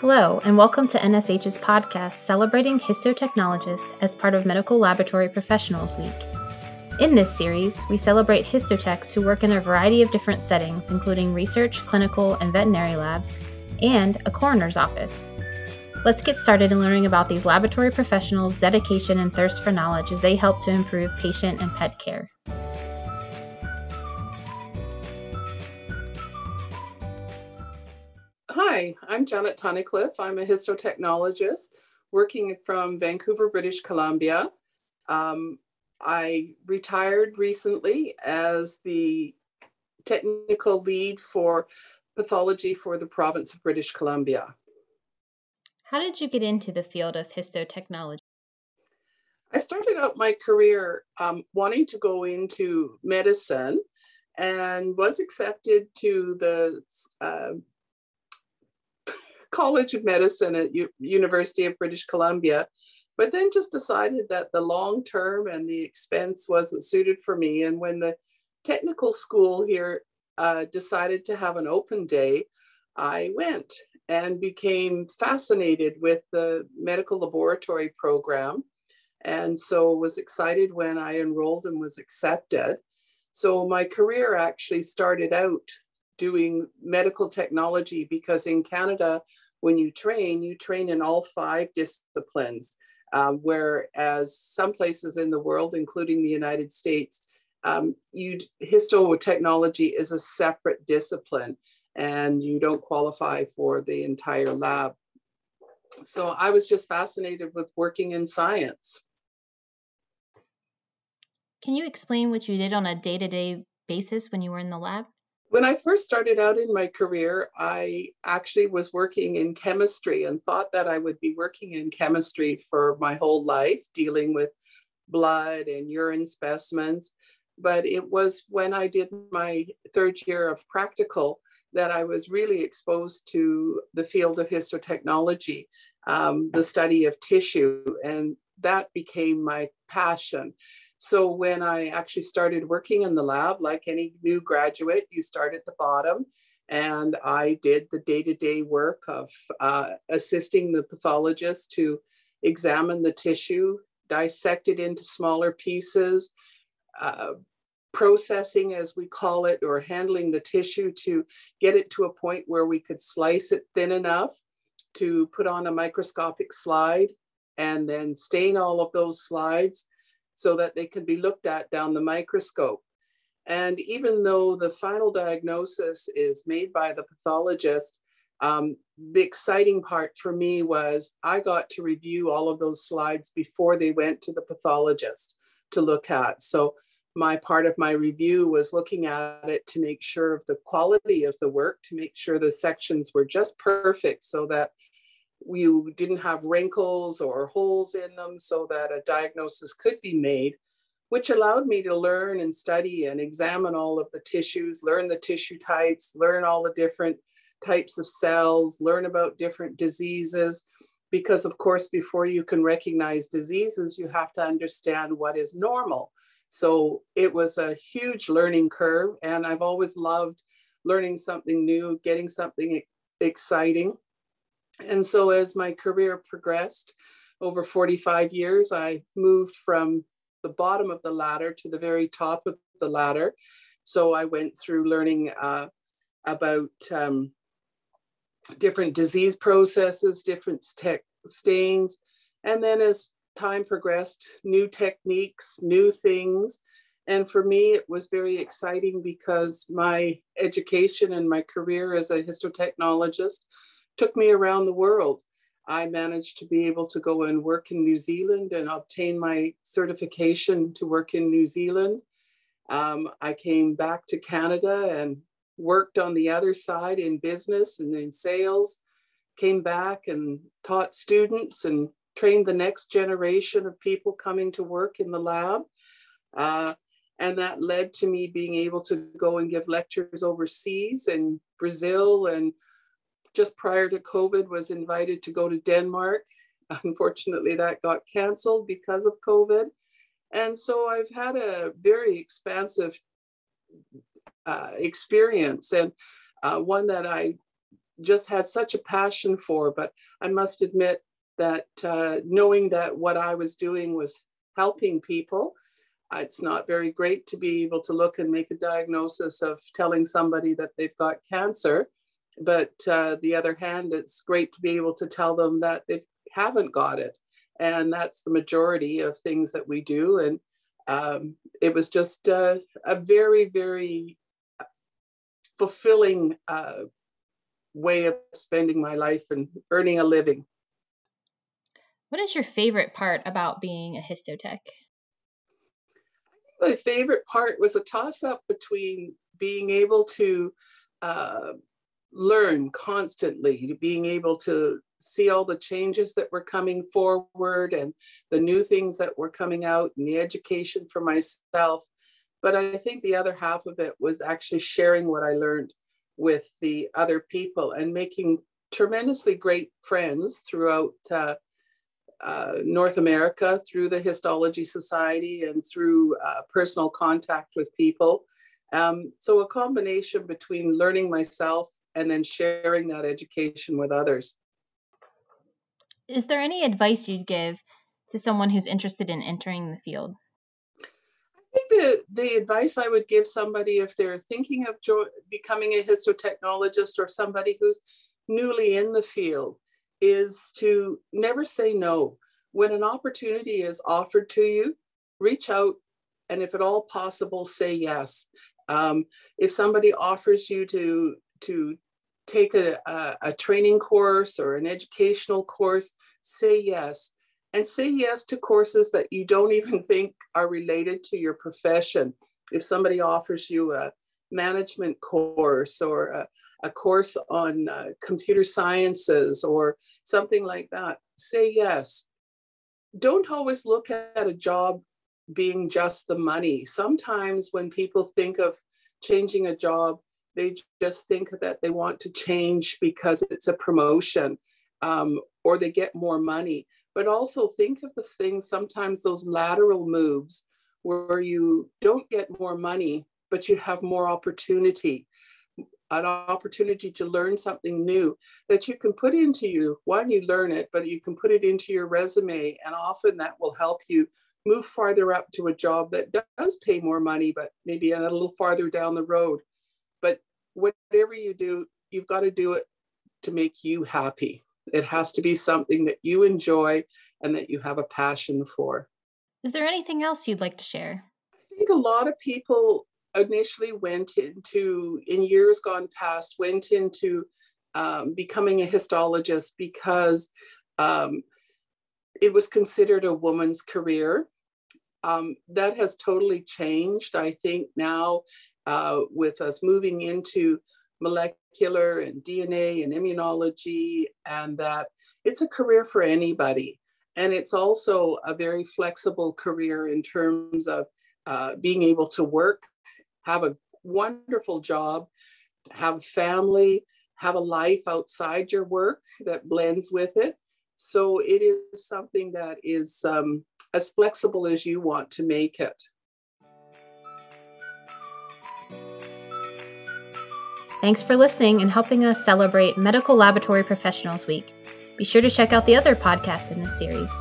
Hello, and welcome to NSH's podcast celebrating histotechnologists as part of Medical Laboratory Professionals Week. In this series, we celebrate histotechs who work in a variety of different settings, including research, clinical, and veterinary labs, and a coroner's office. Let's get started in learning about these laboratory professionals' dedication and thirst for knowledge as they help to improve patient and pet care. Hi, I'm Janet Tunnicliffe. I'm a histotechnologist working from Vancouver, British Columbia. Um, I retired recently as the technical lead for pathology for the province of British Columbia. How did you get into the field of histotechnology? I started out my career um, wanting to go into medicine and was accepted to the uh, College of Medicine at U- University of British Columbia, but then just decided that the long term and the expense wasn't suited for me. And when the technical school here uh, decided to have an open day, I went and became fascinated with the medical laboratory program. And so was excited when I enrolled and was accepted. So my career actually started out doing medical technology because in Canada, when you train, you train in all five disciplines. Um, whereas some places in the world, including the United States, um, you histotechnology is a separate discipline and you don't qualify for the entire lab. So I was just fascinated with working in science. Can you explain what you did on a day to day basis when you were in the lab? When I first started out in my career, I actually was working in chemistry and thought that I would be working in chemistry for my whole life, dealing with blood and urine specimens. But it was when I did my third year of practical that I was really exposed to the field of histotechnology, um, the study of tissue, and that became my passion. So when I actually started working in the lab, like any new graduate, you start at the bottom. And I did the day to day work of uh, assisting the pathologist to examine the tissue, dissect it into smaller pieces, uh, processing, as we call it, or handling the tissue to get it to a point where we could slice it thin enough to put on a microscopic slide and then stain all of those slides so that they can be looked at down the microscope. And even though the final diagnosis is made by the pathologist, um, the exciting part for me was I got to review all of those slides before they went to the pathologist to look at. So my part of my review was looking at it to make sure of the quality of the work, to make sure the sections were just perfect so that we didn't have wrinkles or holes in them so that a diagnosis could be made, which allowed me to learn and study and examine all of the tissues, learn the tissue types, learn all the different types of cells, learn about different diseases. Because, of course, before you can recognize diseases, you have to understand what is normal. So it was a huge learning curve, and I've always loved learning something new, getting something exciting. And so as my career progressed over 45 years, I moved from the bottom of the ladder to the very top of the ladder. So I went through learning uh, about um, different disease processes, different tech stains. And then as time progressed, new techniques, new things. And for me, it was very exciting because my education and my career as a histotechnologist took me around the world. I managed to be able to go and work in New Zealand and obtain my certification to work in New Zealand. Um, I came back to Canada and worked on the other side in business and in sales. Came back and taught students and trained the next generation of people coming to work in the lab. Uh, and that led to me being able to go and give lectures overseas in Brazil and just prior to COVID was invited to go to Denmark. Unfortunately, that got canceled because of COVID. And so I've had a very expansive uh, experience and uh, one that I just had such a passion for. But I must admit that uh, knowing that what I was doing was helping people, uh, it's not very great to be able to look and make a diagnosis of telling somebody that they've got cancer. But uh, the other hand, it's great to be able to tell them that they haven't got it. And that's the majority of things that we do. And um, it was just uh, a very, very fulfilling uh, way of spending my life and earning a living. What is your favorite part about being a histotech? My favorite part was a toss up between being able to uh, learn constantly, being able to see all the changes that were coming forward and the new things that were coming out and the education for myself. But I think the other half of it was actually sharing what I learned with the other people and making tremendously great friends throughout uh, uh, North America through the Histology Society and through uh, personal contact with people. Um, so, a combination between learning myself and then sharing that education with others. Is there any advice you'd give to someone who's interested in entering the field? I think the, the advice I would give somebody if they're thinking of jo- becoming a histotechnologist or somebody who's newly in the field is to never say no. When an opportunity is offered to you, reach out and if at all possible, say yes. Um, if somebody offers you to to take a, a, a training course or an educational course, say yes. And say yes to courses that you don't even think are related to your profession. If somebody offers you a management course or a, a course on uh, computer sciences or something like that, say yes. Don't always look at a job being just the money. Sometimes when people think of changing a job, they just think that they want to change because it's a promotion um, or they get more money. But also think of the things, sometimes those lateral moves where you don't get more money, but you have more opportunity, an opportunity to learn something new that you can put into you. One, you learn it, but you can put it into your resume, and often that will help you move farther up to a job that does pay more money, but maybe a little farther down the road. Whatever you do, you've got to do it to make you happy. It has to be something that you enjoy and that you have a passion for. Is there anything else you'd like to share? I think a lot of people initially went into, in years gone past, went into um, becoming a histologist because um, it was considered a woman's career. Um, that has totally changed. I think now uh, with us moving into molecular and DNA and immunology, and that it's a career for anybody. And it's also a very flexible career in terms of uh, being able to work, have a wonderful job, have family, have a life outside your work that blends with it. So it is something that is um, as flexible as you want to make it. Thanks for listening and helping us celebrate Medical Laboratory Professionals Week. Be sure to check out the other podcasts in this series.